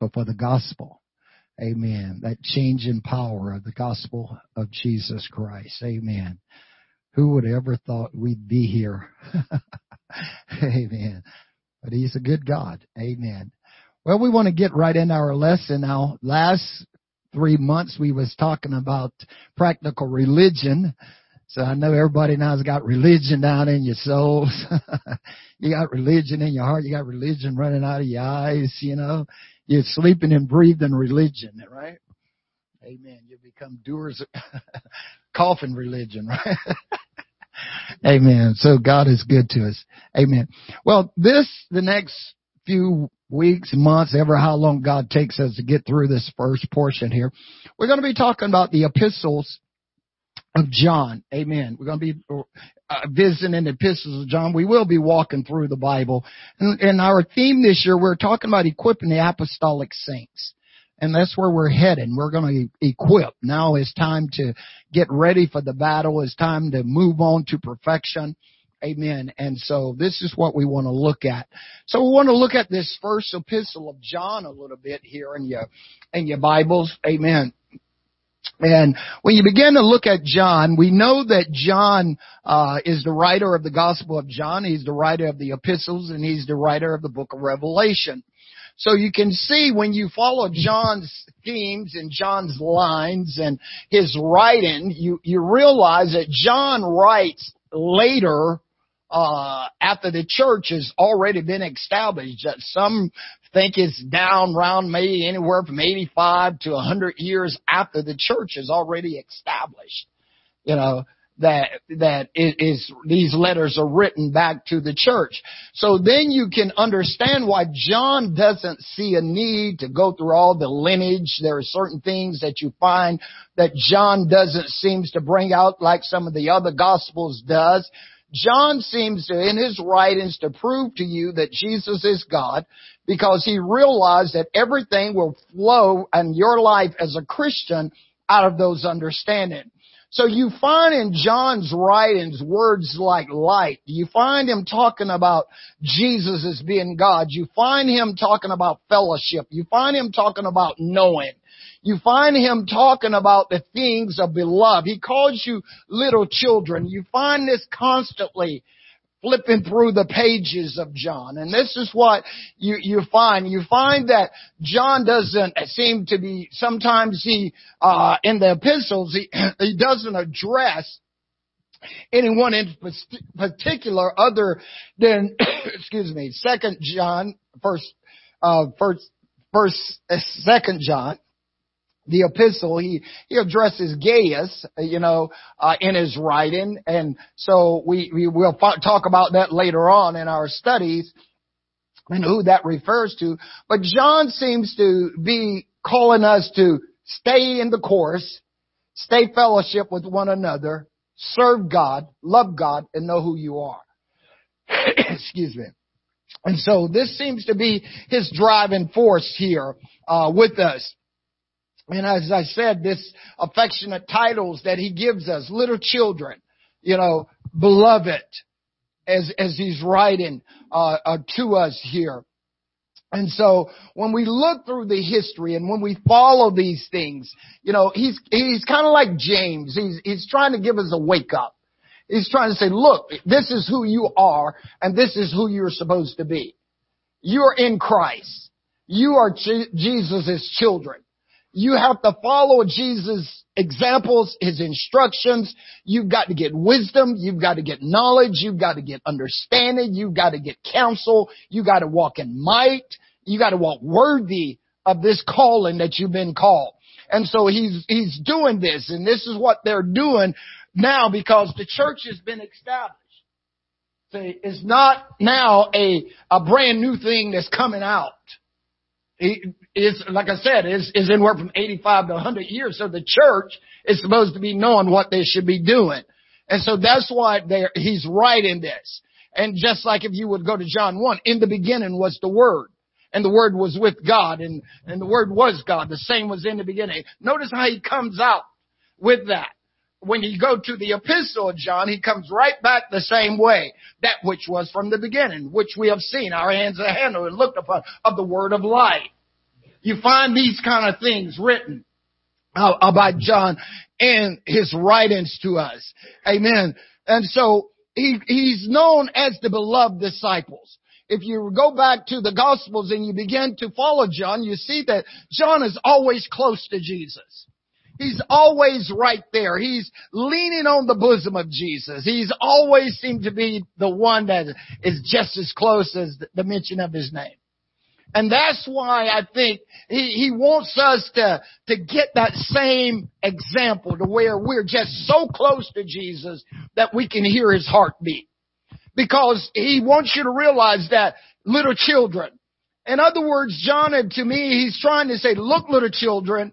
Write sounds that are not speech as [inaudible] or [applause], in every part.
but for the gospel. Amen. That change in power of the gospel of Jesus Christ. Amen. Who would ever thought we'd be here? [laughs] Amen. But he's a good God. Amen. Well, we want to get right in our lesson now. Last three months we was talking about practical religion. So I know everybody now has got religion down in your souls. [laughs] you got religion in your heart. You got religion running out of your eyes, you know. You're sleeping and breathing religion, right? Amen. You become doers, coughing [laughs] religion, right? [laughs] Amen. So God is good to us. Amen. Well, this, the next few weeks, months, ever how long God takes us to get through this first portion here, we're going to be talking about the epistles of John. Amen. We're going to be uh, visiting the epistles of John. We will be walking through the Bible. And, and our theme this year, we're talking about equipping the apostolic saints. And that's where we're heading. We're going to equip. Now it's time to get ready for the battle. It's time to move on to perfection. Amen. And so this is what we want to look at. So we want to look at this first epistle of John a little bit here in your, in your Bibles. Amen. And when you begin to look at John, we know that John uh, is the writer of the Gospel of John. He's the writer of the epistles, and he's the writer of the book of Revelation. So you can see when you follow John's themes and John's lines and his writing, you, you realize that John writes later uh, after the church has already been established. That some think it's down around maybe anywhere from 85 to 100 years after the church is already established. You know, that, that it is, these letters are written back to the church. So then you can understand why John doesn't see a need to go through all the lineage. There are certain things that you find that John doesn't seems to bring out like some of the other gospels does. John seems to, in his writings, to prove to you that Jesus is God because he realized that everything will flow in your life as a Christian out of those understandings. So you find in John's writings words like light. You find him talking about Jesus as being God. You find him talking about fellowship. You find him talking about knowing. You find him talking about the things of beloved. He calls you little children. You find this constantly flipping through the pages of John. And this is what you, you find. You find that John doesn't seem to be, sometimes he, uh, in the epistles, he, [clears throat] he doesn't address anyone in particular other than, [clears throat] excuse me, second John, first, uh, first, first, uh, second John, the epistle, he, he addresses Gaius, you know, uh, in his writing. And so we, we will talk about that later on in our studies and who that refers to. But John seems to be calling us to stay in the course, stay fellowship with one another, serve God, love God, and know who you are. [clears throat] Excuse me. And so this seems to be his driving force here, uh, with us. And as I said, this affectionate titles that he gives us, little children, you know, beloved, as, as he's writing, uh, uh, to us here. And so when we look through the history and when we follow these things, you know, he's, he's kind of like James. He's, he's trying to give us a wake up. He's trying to say, look, this is who you are and this is who you're supposed to be. You're in Christ. You are Jesus' children. You have to follow Jesus' examples, his instructions. You've got to get wisdom. You've got to get knowledge. You've got to get understanding. You've got to get counsel. You got to walk in might. You got to walk worthy of this calling that you've been called. And so he's, he's doing this and this is what they're doing now because the church has been established. See, it's not now a, a brand new thing that's coming out is, like I said, is, is anywhere from 85 to 100 years. So the church is supposed to be knowing what they should be doing. And so that's why he's writing this. And just like if you would go to John 1, in the beginning was the Word. And the Word was with God and, and the Word was God. The same was in the beginning. Notice how he comes out with that. When you go to the epistle of John, he comes right back the same way. That which was from the beginning, which we have seen, our hands have handled and looked upon, of the Word of life. you find these kind of things written uh, about John and his writings to us. Amen. And so he, he's known as the beloved disciples. If you go back to the Gospels and you begin to follow John, you see that John is always close to Jesus. He's always right there. He's leaning on the bosom of Jesus. He's always seemed to be the one that is just as close as the mention of his name. And that's why I think he, he wants us to, to get that same example to where we're just so close to Jesus that we can hear his heartbeat. Because he wants you to realize that little children. In other words, John, to me, he's trying to say, look, little children,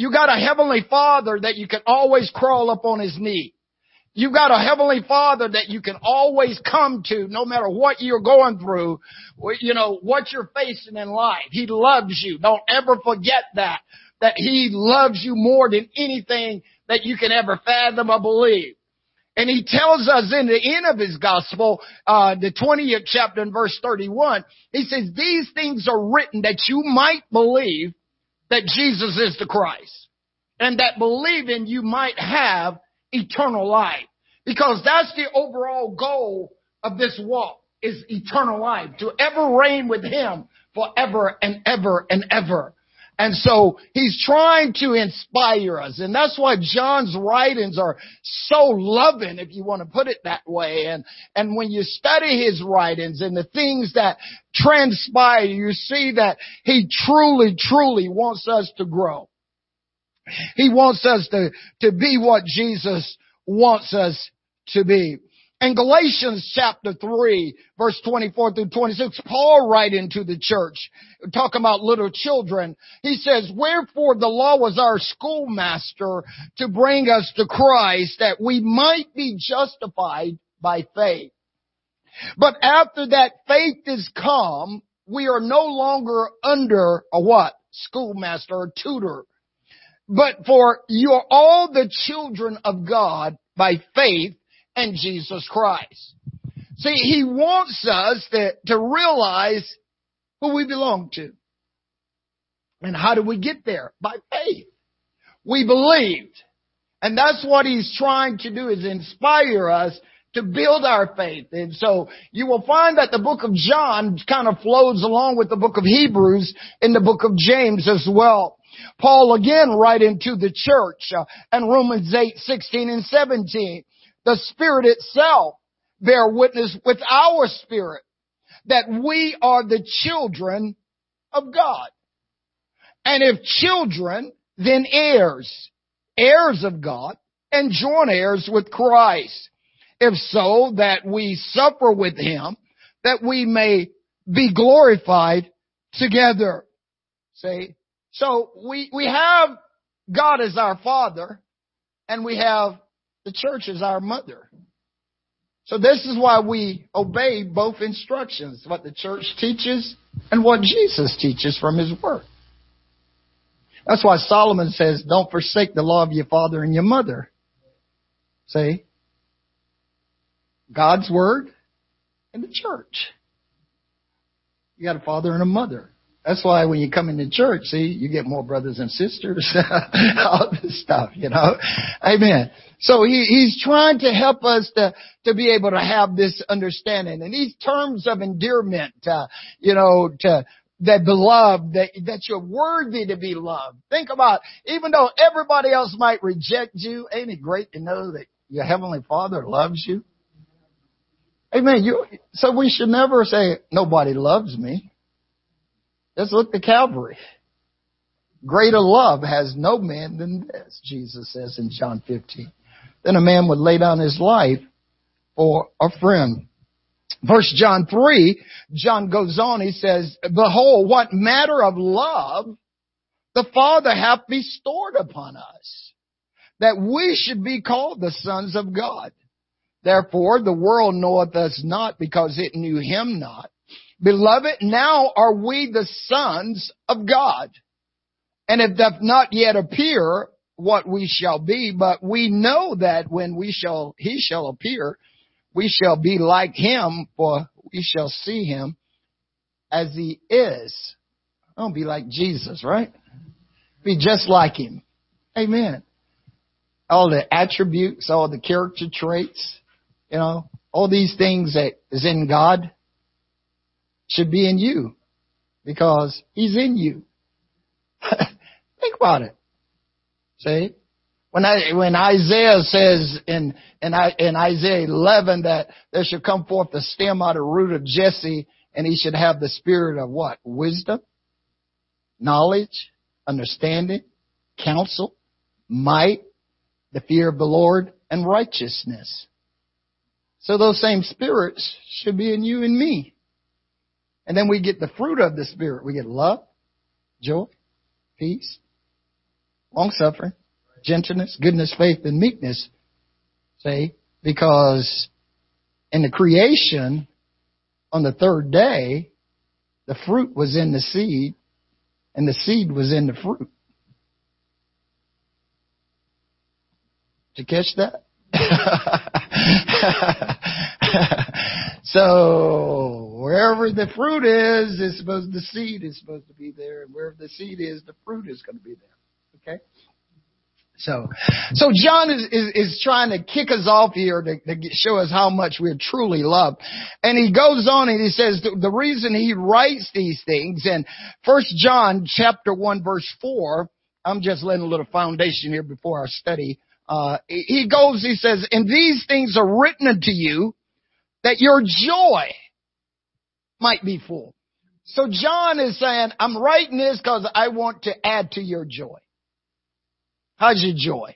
you got a heavenly father that you can always crawl up on his knee. You've got a heavenly father that you can always come to no matter what you're going through, you know, what you're facing in life. He loves you. Don't ever forget that, that he loves you more than anything that you can ever fathom or believe. And he tells us in the end of his gospel, uh, the 20th chapter in verse 31, he says, these things are written that you might believe that Jesus is the Christ. And that believing you might have eternal life. Because that's the overall goal of this walk is eternal life. To ever reign with Him forever and ever and ever. And so he's trying to inspire us. And that's why John's writings are so loving, if you want to put it that way. And, and when you study his writings and the things that transpire, you see that he truly, truly wants us to grow. He wants us to, to be what Jesus wants us to be. In Galatians chapter 3, verse 24 through 26, Paul writing to the church, talking about little children, he says, Wherefore the law was our schoolmaster to bring us to Christ that we might be justified by faith. But after that faith is come, we are no longer under a what? Schoolmaster or tutor. But for you are all the children of God by faith and Jesus Christ. See, He wants us to, to realize who we belong to. And how do we get there? By faith. We believed. And that's what He's trying to do is inspire us to build our faith. And so you will find that the book of John kind of flows along with the book of Hebrews in the book of James as well. Paul again writing to the church uh, and Romans 8, 16 and 17 the Spirit itself bear witness with our spirit that we are the children of God. And if children, then heirs, heirs of God, and joint heirs with Christ. If so, that we suffer with him, that we may be glorified together. See? So we, we have God as our Father, and we have the church is our mother. So this is why we obey both instructions, what the church teaches and what Jesus teaches from his word. That's why Solomon says, don't forsake the law of your father and your mother. See? God's word and the church. You got a father and a mother. That's why when you come into church, see, you get more brothers and sisters, [laughs] all this stuff, you know. Amen. So he, he's trying to help us to, to be able to have this understanding. And these terms of endearment, uh, you know, to, that beloved, that, that you're worthy to be loved. Think about, even though everybody else might reject you, ain't it great to know that your heavenly father loves you? Amen. You, so we should never say, nobody loves me. Let's look to Calvary. Greater love has no man than this, Jesus says in John 15. Then a man would lay down his life for a friend. Verse John 3, John goes on, he says, Behold, what matter of love the Father hath bestowed upon us, that we should be called the sons of God. Therefore the world knoweth us not because it knew him not. Beloved, now are we the sons of God. And it doth not yet appear what we shall be, but we know that when we shall, he shall appear, we shall be like him, for we shall see him as he is. To be like Jesus, right? Be just like him. Amen. All the attributes, all the character traits, you know, all these things that is in God should be in you because he's in you. [laughs] Think about it. See? When I, when Isaiah says in, in, in Isaiah 11 that there should come forth a stem out of the root of Jesse and he should have the spirit of what? Wisdom, knowledge, understanding, counsel, might, the fear of the Lord, and righteousness. So those same spirits should be in you and me. And then we get the fruit of the Spirit. We get love, joy, peace, long suffering, gentleness, goodness, faith, and meekness. See? Because in the creation, on the third day, the fruit was in the seed, and the seed was in the fruit. Did you catch that? [laughs] so wherever the fruit is, is supposed the seed is supposed to be there, and wherever the seed is, the fruit is going to be there. Okay. So, so John is, is, is trying to kick us off here to, to show us how much we're truly loved. And he goes on and he says the, the reason he writes these things and first John chapter one verse four, I'm just laying a little foundation here before our study. Uh, he goes, he says, and these things are written unto you that your joy might be full. So John is saying, I'm writing this because I want to add to your joy. How's your joy?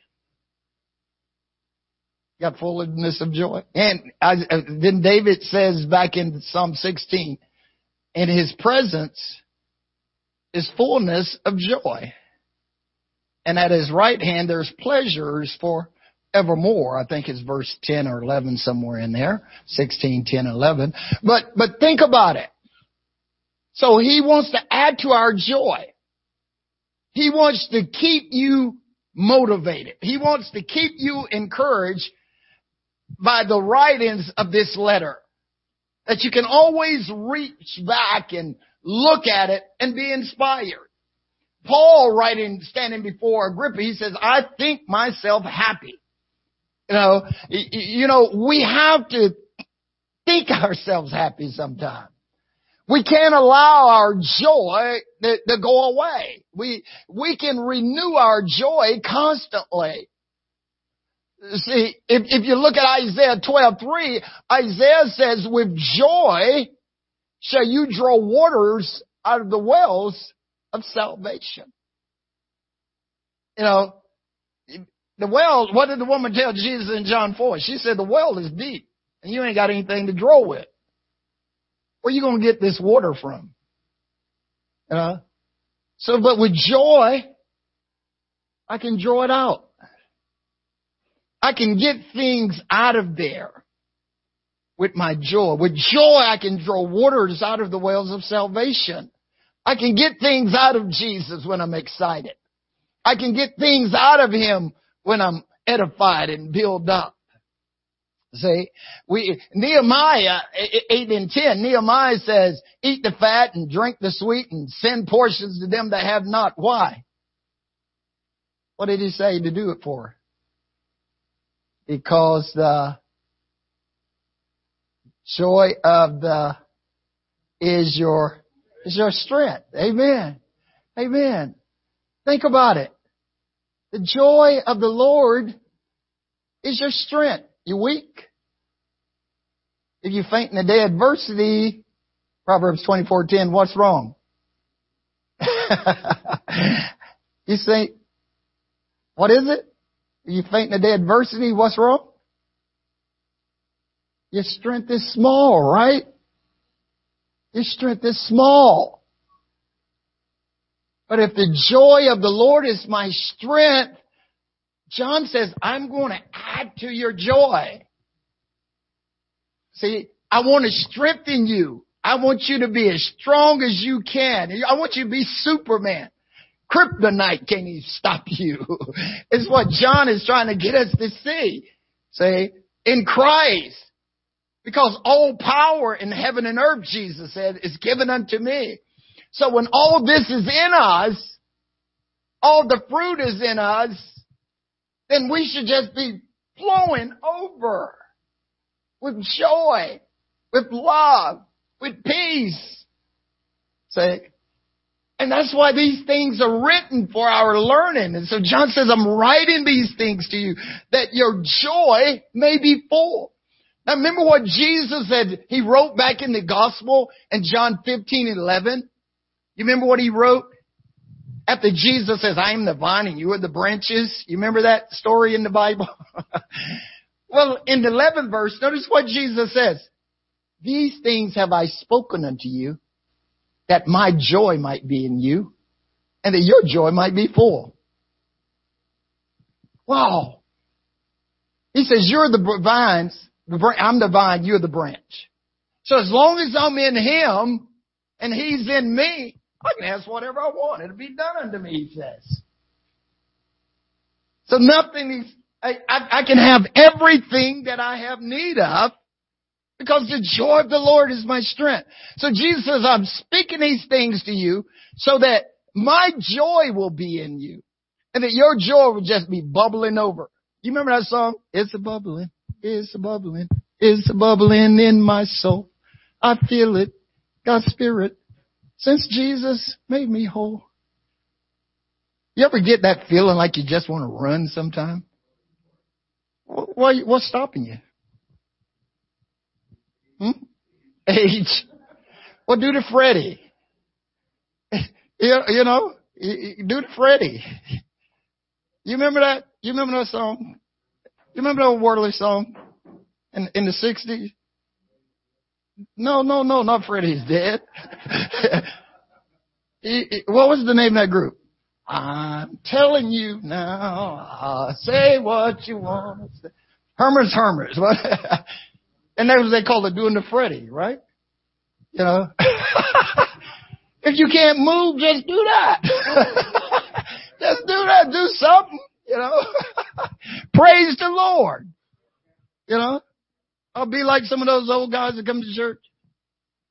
Got fullness of joy. And I, uh, then David says back in Psalm 16, in his presence is fullness of joy. And at his right hand there's pleasures for evermore. I think it's verse 10 or 11 somewhere in there. 16, 10, 11. But, but think about it. So he wants to add to our joy. He wants to keep you motivated. He wants to keep you encouraged by the writings of this letter. That you can always reach back and look at it and be inspired. Paul writing, standing before Agrippa, he says, I think myself happy. You know, you know, we have to think [laughs] ourselves happy sometimes. We can't allow our joy to, to go away. We, we can renew our joy constantly. See, if, if you look at Isaiah 12, 3, Isaiah says, with joy shall you draw waters out of the wells of salvation. You know, the well, what did the woman tell Jesus in John 4? She said, the well is deep and you ain't got anything to draw with. Where you going to get this water from? You know? So, but with joy, I can draw it out. I can get things out of there with my joy. With joy, I can draw waters out of the wells of salvation. I can get things out of Jesus when I'm excited. I can get things out of Him when I'm edified and built up. See, we, Nehemiah 8 and 10, Nehemiah says, eat the fat and drink the sweet and send portions to them that have not. Why? What did he say to do it for? Because the joy of the is your is your strength. Amen. Amen. Think about it. The joy of the Lord is your strength. You're weak? If you faint in the day adversity, Proverbs 24:10, what's wrong? [laughs] you say, what is it? If you faint in the day adversity, what's wrong? Your strength is small, right? Your strength is small. But if the joy of the Lord is my strength, John says, I'm going to add to your joy. See, I want to strengthen you. I want you to be as strong as you can. I want you to be Superman. Kryptonite can't even stop you. [laughs] it's what John is trying to get us to see. See, in Christ. Because all power in heaven and earth, Jesus said, is given unto me. So when all this is in us, all the fruit is in us, then we should just be flowing over with joy, with love, with peace. Say, and that's why these things are written for our learning. And so John says, I'm writing these things to you that your joy may be full. Now remember what Jesus said he wrote back in the gospel in John 15, 11? You remember what he wrote? After Jesus says, I am the vine and you are the branches. You remember that story in the Bible? [laughs] well, in the 11th verse, notice what Jesus says. These things have I spoken unto you that my joy might be in you and that your joy might be full. Wow. He says, you're the vines, I'm the vine, you're the branch. So as long as I'm in him and he's in me, I can ask whatever I want. It'll be done unto me, he says. So nothing is, I, I, I can have everything that I have need of because the joy of the Lord is my strength. So Jesus says, I'm speaking these things to you so that my joy will be in you and that your joy will just be bubbling over. You remember that song? It's a bubbling, it's a bubbling, it's a bubbling in my soul. I feel it, God's spirit, since Jesus made me whole. You ever get that feeling like you just want to run sometime? Why, what's stopping you? Hmm? Age. Well, do the Freddie. [laughs] You, you know, do to Freddie. You remember that? You remember that song? You remember that Worldly song in in the sixties? No, no, no, not Freddie's dead. [laughs] what was the name of that group? I'm telling you now. Say what you want to say. Hermers, Hermers. [laughs] And that's what they call it doing the Freddy, right? You know? [laughs] if you can't move, just do that. just do that. Do something, you know? Praise the Lord. You know? I'll be like some of those old guys that come to church.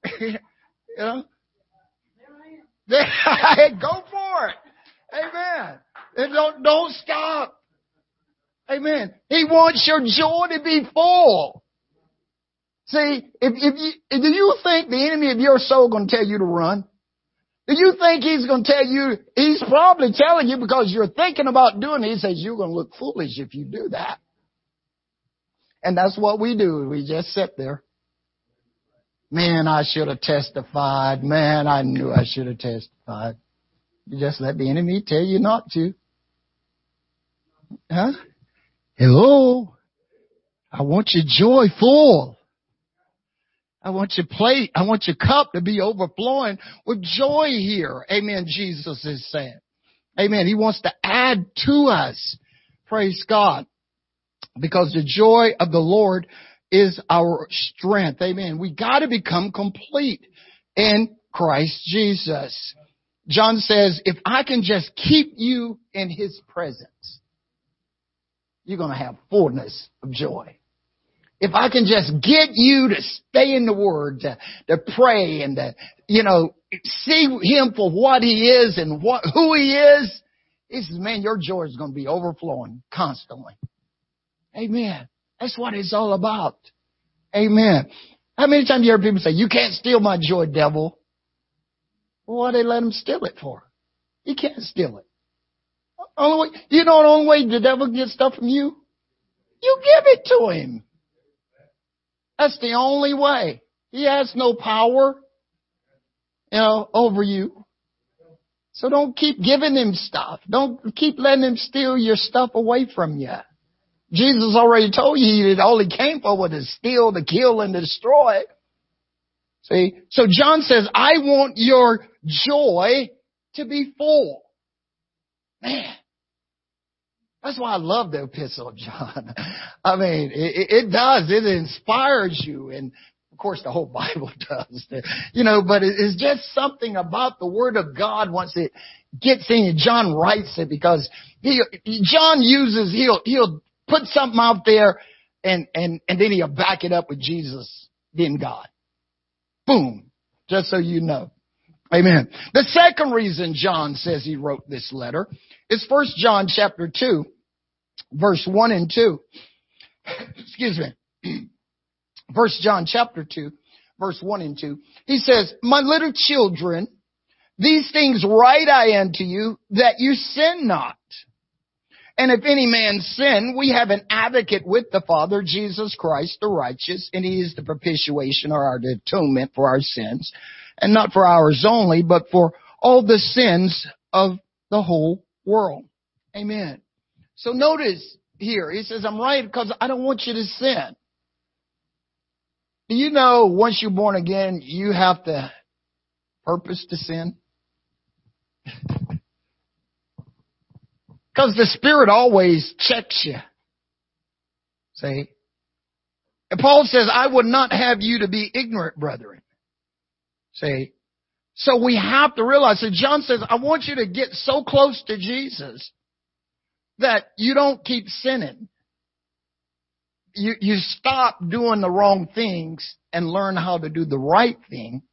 [laughs] you know? [laughs] Go for it. Amen. And don't, don't stop. Amen. He wants your joy to be full. See, if, if you, do you think the enemy of your soul going to tell you to run? Do you think he's going to tell you, he's probably telling you because you're thinking about doing it. He says you're going to look foolish if you do that. And that's what we do. We just sit there. Man, I should have testified. Man, I knew I should have testified. You just let the enemy tell you not to. Huh? Hello? I want your joy full. I want your plate, I want your cup to be overflowing with joy here. Amen. Jesus is saying. Amen. He wants to add to us. Praise God. Because the joy of the Lord is our strength. Amen. We gotta become complete in Christ Jesus. John says, if I can just keep you in His presence, you're gonna have fullness of joy if I can just get you to stay in the Word, to, to pray and to, you know, see Him for what He is and what, who He is, He says, man, your joy is going to be overflowing constantly. Amen. That's what it's all about. Amen. How many times you hear people say, you can't steal my joy, devil? Well, why they let him steal it for? He can't steal it. Only way, you know the only way the devil gets stuff from you? You give it to him. That's the only way. He has no power, you know, over you. So don't keep giving him stuff. Don't keep letting him steal your stuff away from you. Jesus already told you that all he came for was to steal, to kill, and to destroy. See? So John says, I want your joy to be full. Man, that's why I love the epistle of John. [laughs] I mean, it, it does. It inspires you. And of course the whole [laughs] Bible does. You know, but it's just something about the Word of God once it gets in you. John writes it because he, John uses, he'll, he'll put something out there and, and, and then he'll back it up with Jesus being God. Boom. Just so you know. Amen. The second reason John says he wrote this letter is first John chapter 2, verse 1 and 2. [clears throat] Excuse me. [clears throat] First John chapter 2, verse 1 and 2. He says, My little children, these things write I unto you that you sin not. And if any man sin, we have an advocate with the Father, Jesus Christ the righteous, and he is the propitiation or our atonement for our sins, and not for ours only, but for all the sins of the whole world. Amen. So notice here, he says, I'm right because I don't want you to sin. Do you know once you're born again, you have to purpose to sin? [laughs] Because the Spirit always checks you. See? And Paul says, I would not have you to be ignorant, brethren. See? So we have to realize that John says, I want you to get so close to Jesus that you don't keep sinning. You, you stop doing the wrong things and learn how to do the right thing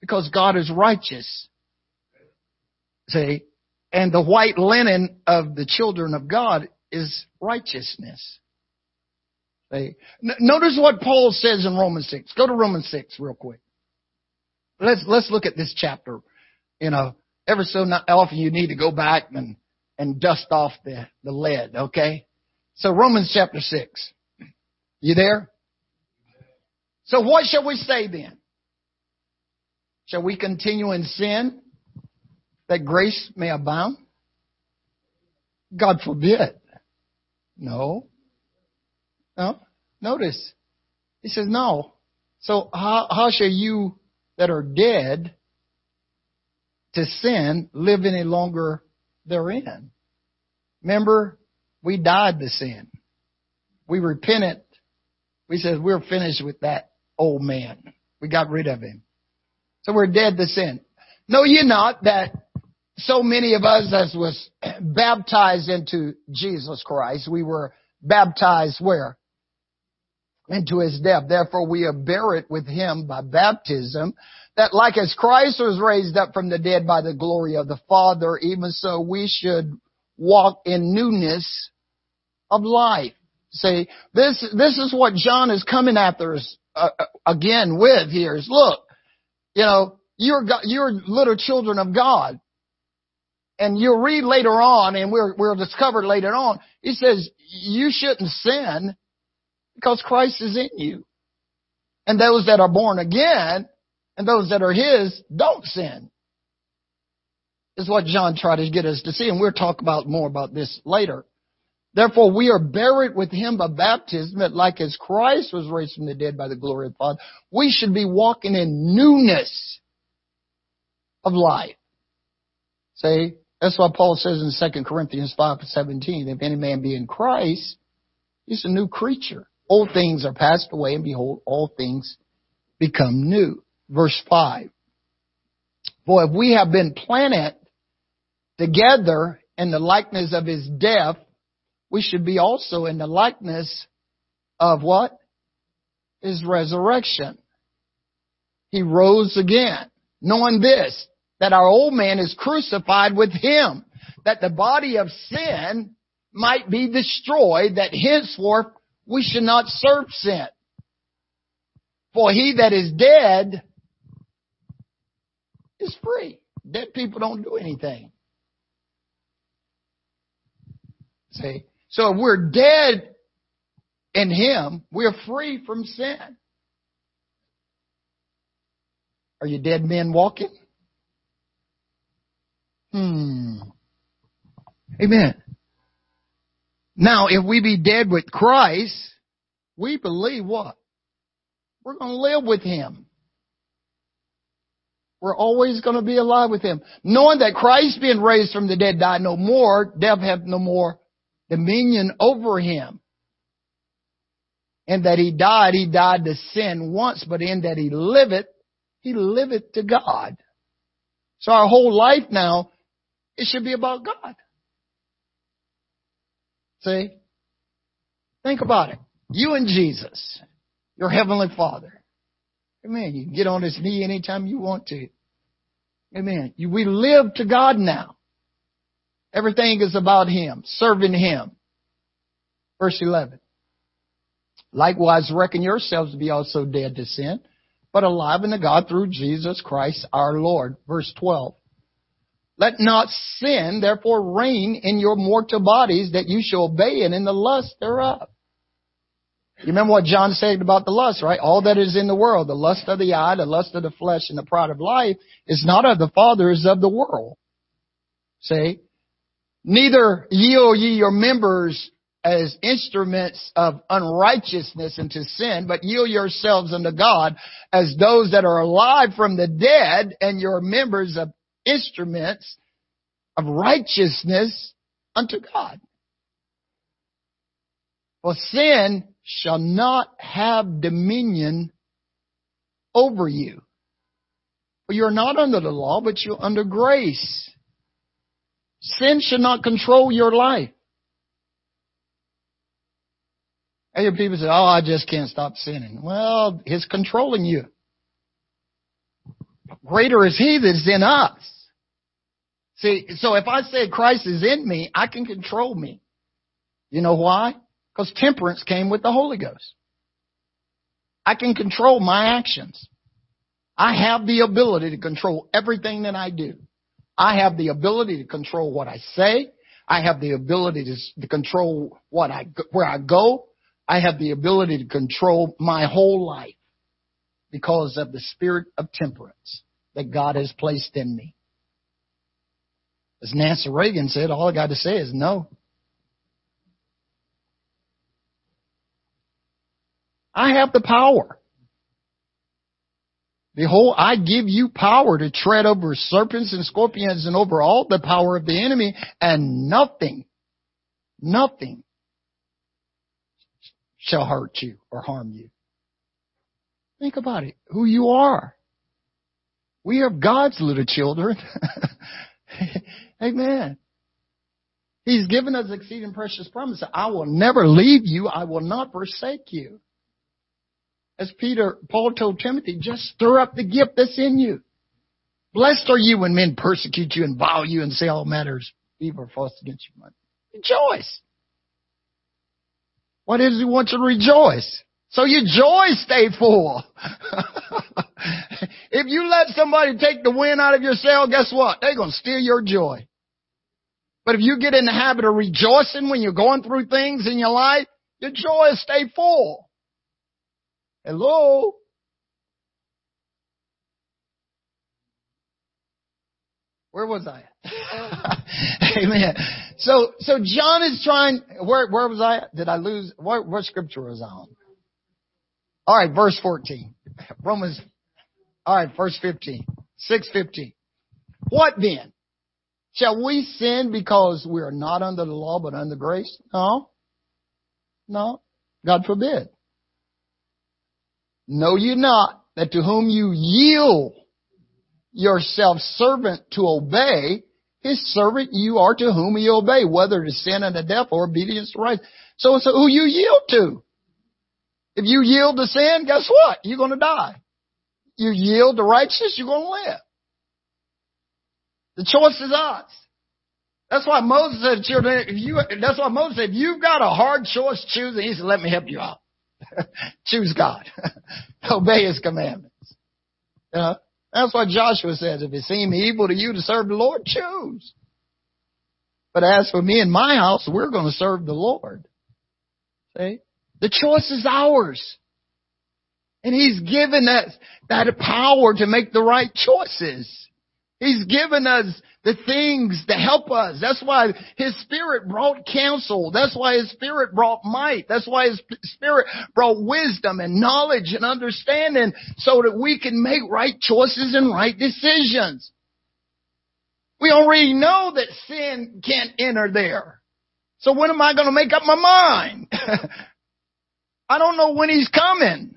because God is righteous. See? And the white linen of the children of God is righteousness. See? Notice what Paul says in Romans 6. Go to Romans 6 real quick. Let's, let's look at this chapter. You know, ever so often you need to go back and, and dust off the, the lead, okay? So Romans chapter 6. You there? So what shall we say then? Shall we continue in sin that grace may abound? God forbid. No. No. Notice. He says no. So how, how shall you that are dead to sin live any longer therein? Remember, we died to sin. We repented. We said we're finished with that old man. We got rid of him. So we're dead to sin. Know ye not that so many of us as was [clears throat] baptized into Jesus Christ, we were baptized where? Into his death. Therefore we are buried with him by baptism, that like as Christ was raised up from the dead by the glory of the Father, even so we should walk in newness of life. See, this, this is what John is coming after us uh, uh again with here is look, you know, you're, you're little children of God and you'll read later on, and we'll, we'll discover later on, he says, you shouldn't sin because Christ is in you. And those that are born again, and those that are his, don't sin. Is what John tried to get us to see, and we'll talk about more about this later. Therefore, we are buried with him by baptism, that like as Christ was raised from the dead by the glory of God, we should be walking in newness of life. See? That's why Paul says in 2 Corinthians 5 17, if any man be in Christ, he's a new creature. Old things are passed away and behold, all things become new. Verse 5. For if we have been planted together in the likeness of his death, we should be also in the likeness of what? His resurrection. He rose again. Knowing this, that our old man is crucified with him, that the body of sin might be destroyed, that henceforth we should not serve sin. For he that is dead is free. Dead people don't do anything. See? So if we're dead in him, we're free from sin. Are you dead men walking? Hmm. Amen. Now, if we be dead with Christ, we believe what? We're going to live with Him. We're always going to be alive with Him. Knowing that Christ being raised from the dead died no more, death hath no more dominion over Him. And that He died, He died to sin once, but in that He liveth, He liveth to God. So our whole life now it should be about God. See? Think about it. You and Jesus, your Heavenly Father. Amen. You can get on his knee anytime you want to. Amen. We live to God now. Everything is about Him, serving Him. Verse 11. Likewise, reckon yourselves to be also dead to sin, but alive unto God through Jesus Christ our Lord. Verse 12. Let not sin therefore reign in your mortal bodies that you shall obey it in the lust thereof. You remember what John said about the lust, right? All that is in the world, the lust of the eye, the lust of the flesh, and the pride of life is not of the Father, is of the world. See? Neither yield ye your members as instruments of unrighteousness unto sin, but yield yourselves unto God as those that are alive from the dead and your members of instruments of righteousness unto God. For sin shall not have dominion over you. For you're not under the law, but you're under grace. Sin should not control your life. I hear people say, oh, I just can't stop sinning. Well, it's controlling you. Greater is He that is in us. See, so if I say Christ is in me, I can control me. You know why? Because temperance came with the Holy Ghost. I can control my actions. I have the ability to control everything that I do. I have the ability to control what I say. I have the ability to, to control what I, where I go. I have the ability to control my whole life because of the spirit of temperance that God has placed in me. As Nancy Reagan said, all I got to say is no. I have the power. Behold, I give you power to tread over serpents and scorpions and over all the power of the enemy and nothing, nothing shall hurt you or harm you. Think about it, who you are. We are God's little children. [laughs] Amen. He's given us exceeding precious promise. I will never leave you. I will not forsake you as Peter, Paul told Timothy, just stir up the gift that's in you. Blessed are you when men persecute you and vile you and say all matters evil or false against you. Rejoice. What is he want you to rejoice? So your joy stay full. [laughs] if you let somebody take the wind out of your sail, guess what? They're going to steal your joy. But if you get in the habit of rejoicing when you're going through things in your life, your joy will stay full. Hello? Where was I? [laughs] Amen. So, so John is trying, where, where was I? Did I lose? What, what scripture was I on? All right, verse 14. [laughs] Romans, all right, verse 15. 615. What then? Shall we sin because we are not under the law but under grace? No. No. God forbid. Know you not that to whom you yield yourself servant to obey, his servant you are to whom you obey, whether to sin and unto death or obedience to right. So it's who you yield to. If you yield to sin, guess what? You're going to die. You yield to righteousness, you're going to live. The choice is ours. That's why Moses said, children, if you, that's why Moses said, you've got a hard choice choose.' choosing. He said, let me help you out. [laughs] Choose God. [laughs] Obey His commandments. You know, that's what Joshua says. If it seem evil to you to serve the Lord, choose. But as for me and my house, we're going to serve the Lord. See? The choice is ours. And He's given us that power to make the right choices. He's given us the things to help us. That's why His Spirit brought counsel. That's why His Spirit brought might. That's why His Spirit brought wisdom and knowledge and understanding so that we can make right choices and right decisions. We already know that sin can't enter there. So when am I going to make up my mind? [laughs] I don't know when He's coming.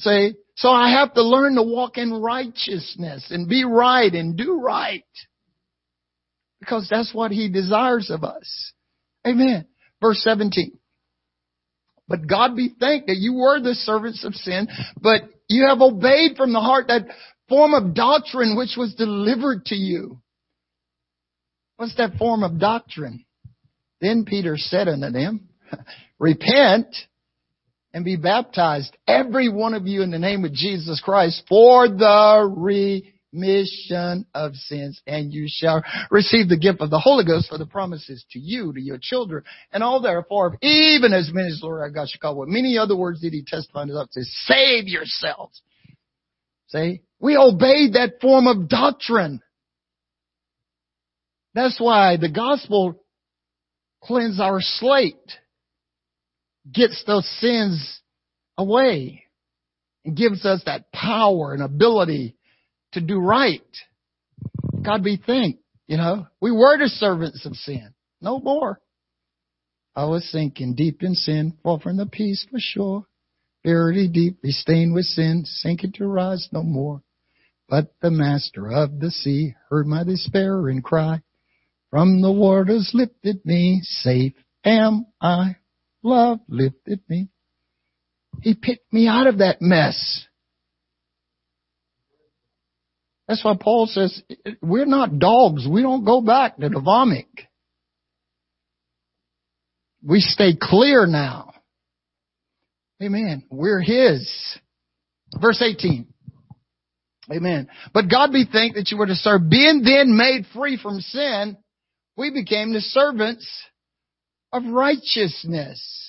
See? So I have to learn to walk in righteousness and be right and do right. Because that's what he desires of us. Amen. Verse 17. But God be thanked that you were the servants of sin, but you have obeyed from the heart that form of doctrine which was delivered to you. What's that form of doctrine? Then Peter said unto them, Repent and be baptized, every one of you in the name of Jesus Christ for the remission of sins, and you shall receive the gift of the Holy Ghost for the promises to you, to your children, and all therefore, even as many as the Lord our God shall call. With many other words did he testify to us, says, save yourselves. See? We obeyed that form of doctrine. That's why the gospel cleans our slate, gets those sins away, and gives us that power and ability to do right. God be thanked, you know. We were the servants of sin. No more. I was sinking deep in sin, far from the peace for sure. Buried deeply stained with sin, sinking to rise no more. But the master of the sea heard my despair and cry. From the waters lifted me, safe am I. Love lifted me. He picked me out of that mess. That's why Paul says, we're not dogs. We don't go back to the vomit. We stay clear now. Amen. We're His. Verse 18. Amen. But God be thanked that you were to serve. Being then made free from sin, we became the servants of righteousness.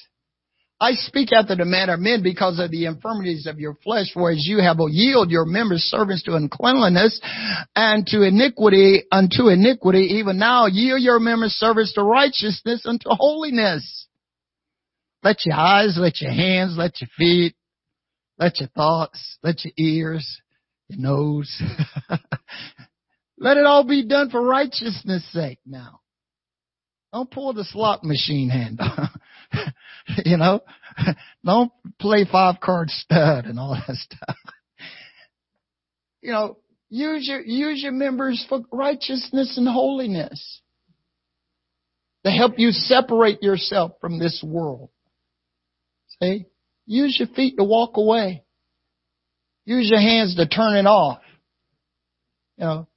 I speak after the manner of men because of the infirmities of your flesh, whereas you have yield your members servants to uncleanliness and to iniquity unto iniquity. Even now yield your members servants to righteousness unto holiness. Let your eyes, let your hands, let your feet, let your thoughts, let your ears, your nose. [laughs] let it all be done for righteousness sake now. Don't pull the slot machine handle. [laughs] you know, don't play five card stud and all that stuff. You know, use your, use your members for righteousness and holiness to help you separate yourself from this world. See? Use your feet to walk away. Use your hands to turn it off. You know,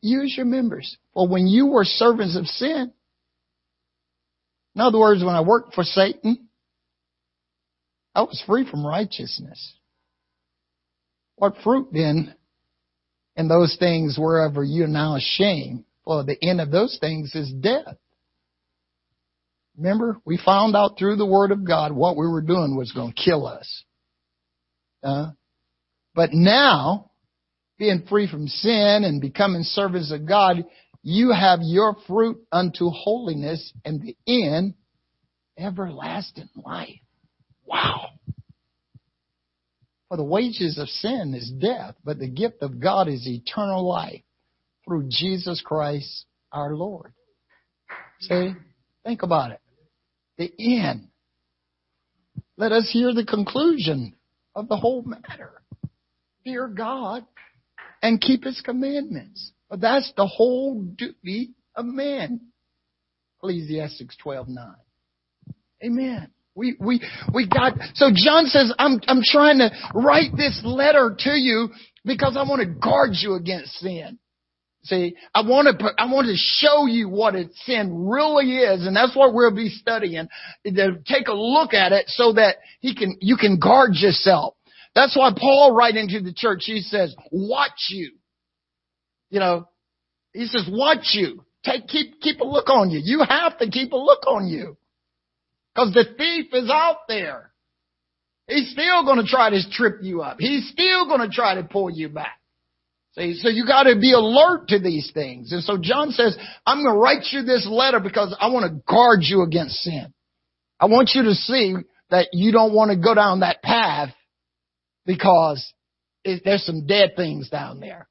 use your members. For when you were servants of sin, in other words, when I worked for Satan, I was free from righteousness. What fruit then in those things wherever you're now ashamed? Well, the end of those things is death. Remember, we found out through the Word of God what we were doing was going to kill us. Uh, but now, being free from sin and becoming servants of God, you have your fruit unto holiness and the end, everlasting life. Wow. For the wages of sin is death, but the gift of God is eternal life through Jesus Christ our Lord. See? Think about it. The end. Let us hear the conclusion of the whole matter. Fear God and keep His commandments. That's the whole duty of man. Ecclesiastes 12:9. Amen. We, we, we got, so John says, I'm, I'm trying to write this letter to you because I want to guard you against sin. See, I want to, I want to show you what it, sin really is, and that's what we'll be studying. To take a look at it so that he can, you can guard yourself. That's why Paul writing to the church, he says, watch you. You know, he says, watch you. Take, keep, keep a look on you. You have to keep a look on you. Cause the thief is out there. He's still gonna try to trip you up. He's still gonna try to pull you back. See, so you gotta be alert to these things. And so John says, I'm gonna write you this letter because I want to guard you against sin. I want you to see that you don't want to go down that path because there's some dead things down there.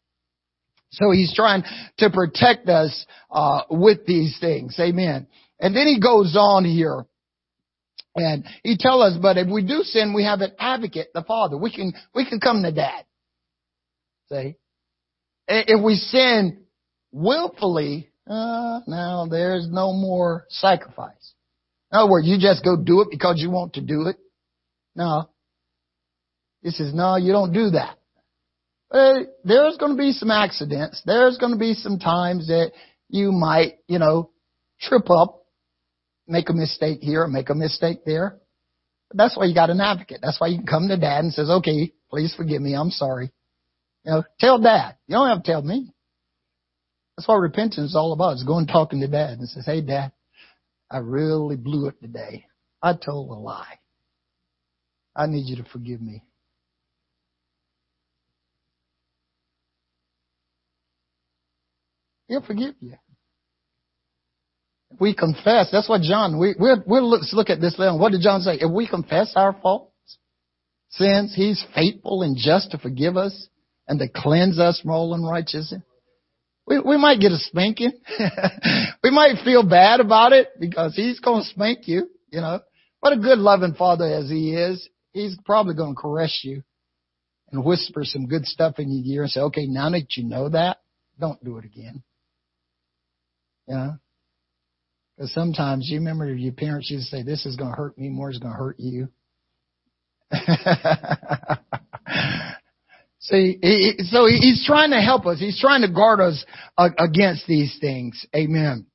So he's trying to protect us uh, with these things. Amen. And then he goes on here. And he tells us, but if we do sin, we have an advocate, the Father. We can, we can come to Dad. See? If we sin willfully, uh, now there's no more sacrifice. In other words, you just go do it because you want to do it. No. He says, no, you don't do that. Uh, there's going to be some accidents. There's going to be some times that you might, you know, trip up, make a mistake here, make a mistake there. But that's why you got an advocate. That's why you can come to dad and says, okay, please forgive me. I'm sorry. You know, tell dad. You don't have to tell me. That's what repentance is all about. Is going talking to dad and says, hey dad, I really blew it today. I told a lie. I need you to forgive me. He'll forgive you. We confess, that's what John, we, we'll, we'll look, look at this letter. What did John say? If we confess our faults, sins, He's faithful and just to forgive us and to cleanse us from all unrighteousness. We, we might get a spanking. [laughs] we might feel bad about it because He's going to spank you, you know. What a good loving Father as He is, He's probably going to caress you and whisper some good stuff in your ear and say, okay, now that you know that, don't do it again. You? Because sometimes you remember your parents used to say, this is going to hurt me more, it's going to hurt you. [laughs] See, he, so he's trying to help us. He's trying to guard us against these things. Amen.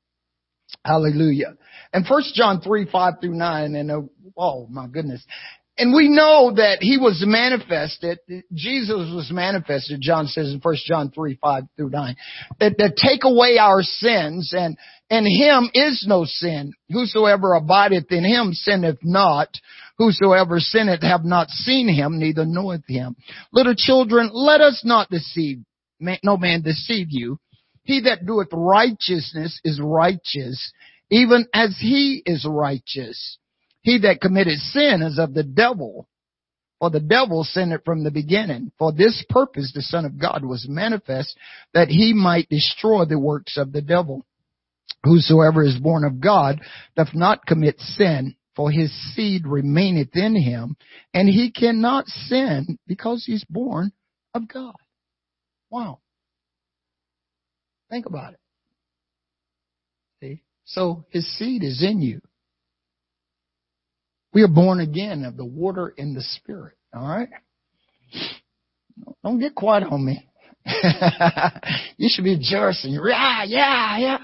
Hallelujah. And First John 3, 5 through 9, and uh, oh my goodness. And we know that he was manifested, Jesus was manifested, John says in 1 John 3, 5 through 9, that, that take away our sins and, and him is no sin. Whosoever abideth in him sinneth not. Whosoever sinneth have not seen him, neither knoweth him. Little children, let us not deceive, no man deceive you. He that doeth righteousness is righteous, even as he is righteous. He that committed sin is of the devil. For the devil sinned it from the beginning. For this purpose the Son of God was manifest that he might destroy the works of the devil. Whosoever is born of God doth not commit sin, for his seed remaineth in him, and he cannot sin because he's born of God. Wow. Think about it. See? So his seed is in you. We are born again of the water and the spirit. All right? Don't get quiet on me. [laughs] you should be rejoicing. Yeah, yeah, yeah.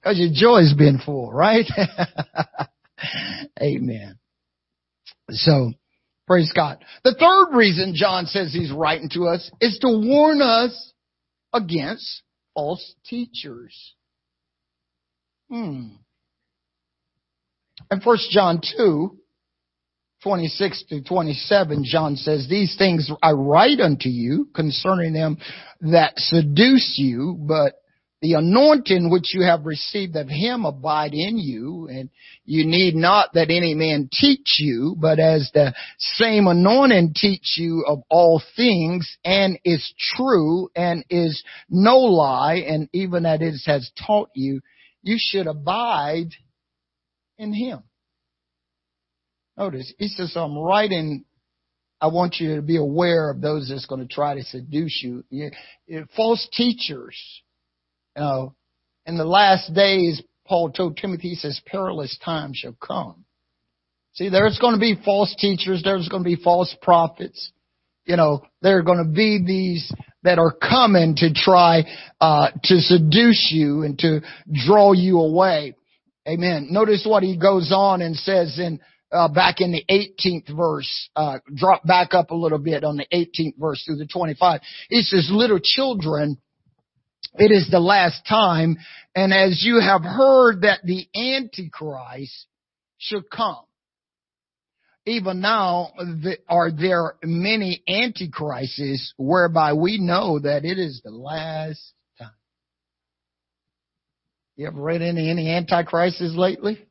Because your joy's been full, right? [laughs] Amen. So, praise God. The third reason John says he's writing to us is to warn us against false teachers. Hmm. In 1 John 2, 26 to 27, John says, These things I write unto you concerning them that seduce you, but the anointing which you have received of him abide in you, and you need not that any man teach you, but as the same anointing teach you of all things, and is true, and is no lie, and even that it has taught you, you should abide in him. Notice, he says, I'm writing, I want you to be aware of those that's going to try to seduce you. False teachers, you know, in the last days, Paul told Timothy, he says, perilous times shall come. See, there's going to be false teachers, there's going to be false prophets. You know, there are going to be these that are coming to try uh, to seduce you and to draw you away. Amen. Notice what he goes on and says in uh, back in the 18th verse, uh, drop back up a little bit on the 18th verse through the 25. He says, little children, it is the last time, and as you have heard that the Antichrist should come, even now are there many antichrists whereby we know that it is the last time. You ever read any any antichrists lately?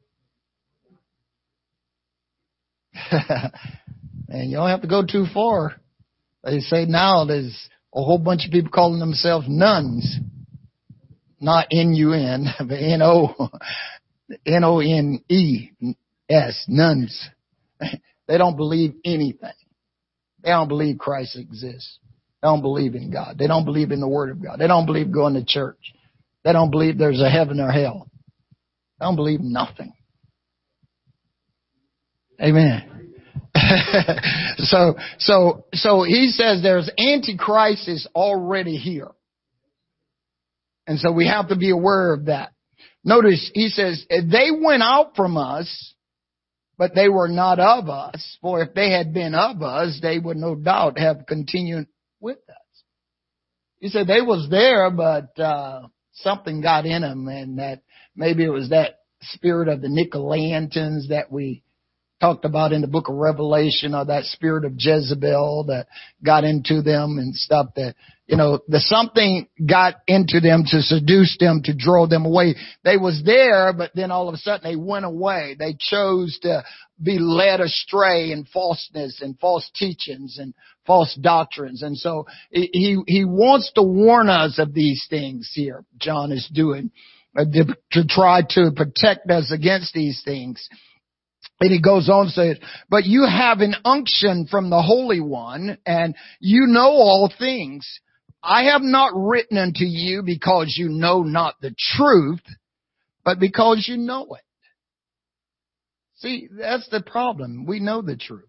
[laughs] and you don't have to go too far. They say now there's a whole bunch of people calling themselves nuns. Not N-U-N, [laughs] but N-O, [laughs] N-O-N-E-S, nuns. They don't believe anything. They don't believe Christ exists. They don't believe in God. They don't believe in the Word of God. They don't believe going to church. They don't believe there's a heaven or hell. They don't believe nothing. Amen. [laughs] so, so, so he says there's antichrist is already here. And so we have to be aware of that. Notice he says, they went out from us, but they were not of us. For if they had been of us, they would no doubt have continued with us. He said they was there, but, uh, something got in them and that maybe it was that spirit of the Nicolaitans that we talked about in the book of Revelation or that spirit of Jezebel that got into them and stuff that, you know, the something got into them to seduce them, to draw them away. They was there, but then all of a sudden they went away. They chose to be led astray in falseness and false teachings and false doctrines. And so he, he wants to warn us of these things here. John is doing uh, to try to protect us against these things. And he goes on to say, but you have an unction from the Holy One and you know all things. I have not written unto you because you know not the truth, but because you know it. See, that's the problem. We know the truth.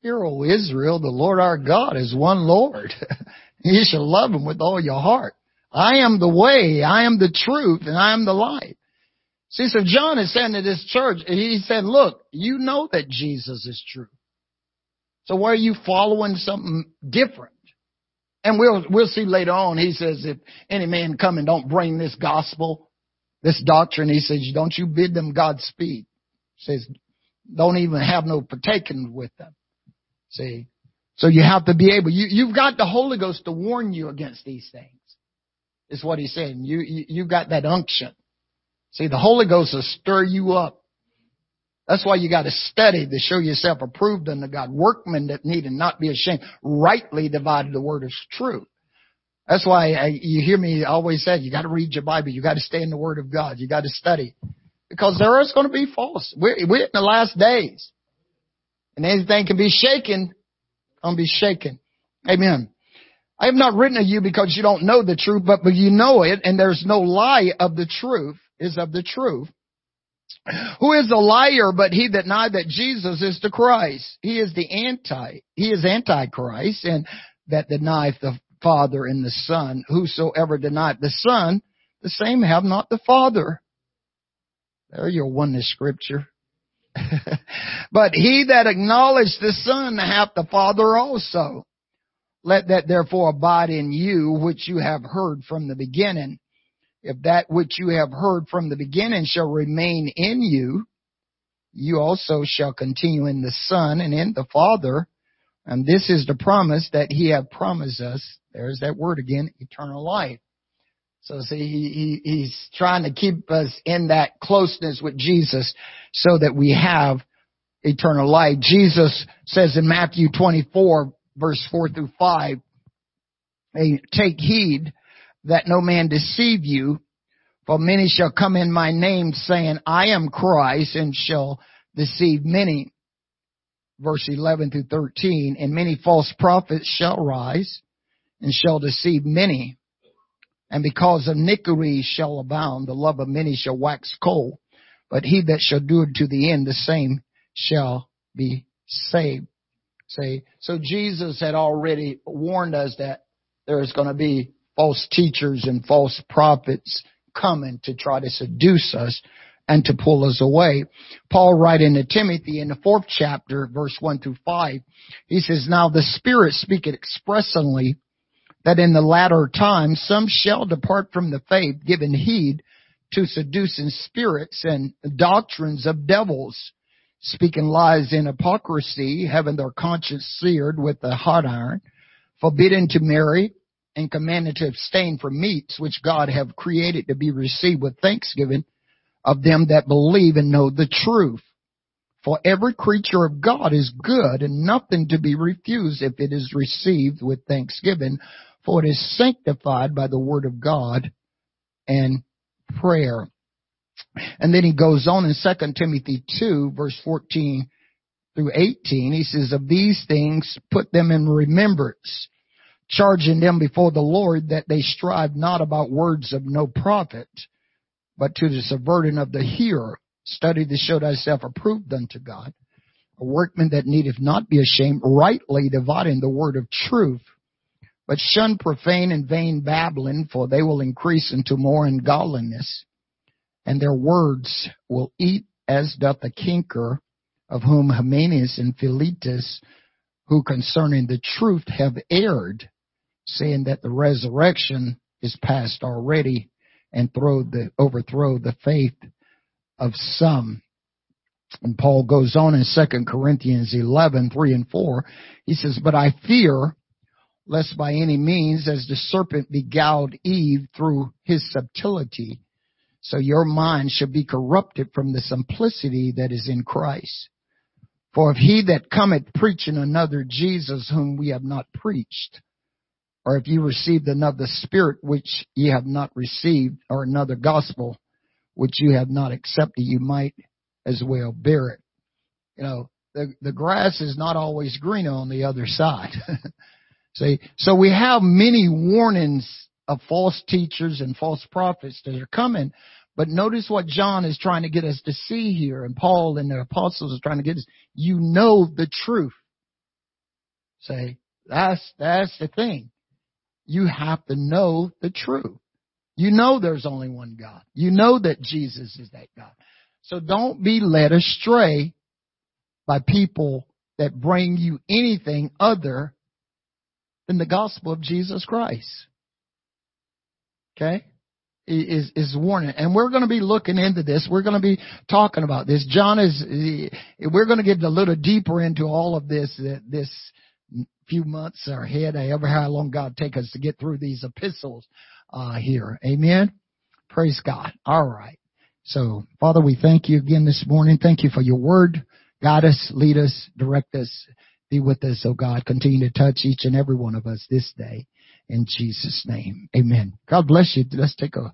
Hear, O Israel, the Lord our God is one Lord. [laughs] you shall love him with all your heart. I am the way, I am the truth, and I am the light. See, so John is saying to this church, he said, look, you know that Jesus is true. So why are you following something different? And we'll, we'll see later on, he says, if any man come and don't bring this gospel, this doctrine, he says, don't you bid them Godspeed. He says, don't even have no partaking with them. See? So you have to be able, you, you've got the Holy Ghost to warn you against these things. Is what he's saying. You, you, you've got that unction. See, the Holy Ghost will stir you up. That's why you got to study to show yourself approved unto God. Workmen that need and not be ashamed, rightly divided the word of truth. That's why I, you hear me always say, you got to read your Bible. You got to stay in the Word of God. You got to study. Because there is going to be false. We're, we're in the last days. And anything can be shaken, to be shaken. Amen. I have not written to you because you don't know the truth, but, but you know it, and there's no lie of the truth is of the truth. Who is a liar but he that denied that Jesus is the Christ? He is the anti, he is antichrist and that denieth the Father and the Son. Whosoever denieth the Son, the same have not the Father. There you your oneness scripture. [laughs] but he that acknowledged the Son hath the Father also. Let that therefore abide in you which you have heard from the beginning. If that which you have heard from the beginning shall remain in you, you also shall continue in the Son and in the Father. And this is the promise that he hath promised us. There's that word again, eternal life. So see, he, he, he's trying to keep us in that closeness with Jesus so that we have eternal life. Jesus says in Matthew 24 verse 4 through 5, take heed that no man deceive you, for many shall come in my name saying, I am Christ, and shall deceive many. Verse 11 through 13, and many false prophets shall rise, and shall deceive many. And because of iniquity shall abound, the love of many shall wax cold. But he that shall do it to the end, the same shall be saved. Say, so Jesus had already warned us that there's going to be false teachers and false prophets coming to try to seduce us and to pull us away. Paul writing to Timothy in the fourth chapter, verse one through five, he says, Now the Spirit speaketh expressly that in the latter times some shall depart from the faith, giving heed to seducing spirits and doctrines of devils, speaking lies in hypocrisy, having their conscience seared with a hot iron, forbidden to marry, and commanded to abstain from meats which God have created to be received with thanksgiving of them that believe and know the truth. For every creature of God is good and nothing to be refused if it is received with thanksgiving, for it is sanctified by the word of God and prayer. And then he goes on in 2 Timothy 2 verse 14 through 18. He says, of these things put them in remembrance charging them before the Lord that they strive not about words of no profit, but to the subverting of the hearer. Study to show thyself approved unto God, a workman that needeth not be ashamed, rightly dividing the word of truth. But shun profane and vain babbling, for they will increase into more ungodliness, and their words will eat as doth the canker, of whom Hymenaeus and Philetus, who concerning the truth have erred, saying that the resurrection is past already, and throw the, overthrow the faith of some. And Paul goes on in 2 Corinthians 11, 3 and 4. He says, But I fear lest by any means as the serpent beguiled Eve through his subtlety, so your mind should be corrupted from the simplicity that is in Christ. For if he that cometh preaching another Jesus whom we have not preached, or if you received another spirit which ye have not received, or another gospel which you have not accepted, you might as well bear it. You know, the, the grass is not always greener on the other side. [laughs] See, so we have many warnings of false teachers and false prophets that are coming. But notice what John is trying to get us to see here, and Paul and the apostles are trying to get us. You know the truth. Say, that's, that's the thing. You have to know the truth. You know there's only one God. You know that Jesus is that God. So don't be led astray by people that bring you anything other than the gospel of Jesus Christ. Okay? Is, is warning. And we're going to be looking into this. We're going to be talking about this. John is, we're going to get a little deeper into all of this, this few months ahead, however how long God take us to get through these epistles, uh, here. Amen. Praise God. All right. So, Father, we thank you again this morning. Thank you for your word. Guide us, lead us, direct us. Be with us, oh God. Continue to touch each and every one of us this day. In Jesus' name. Amen. God bless you. Let's take a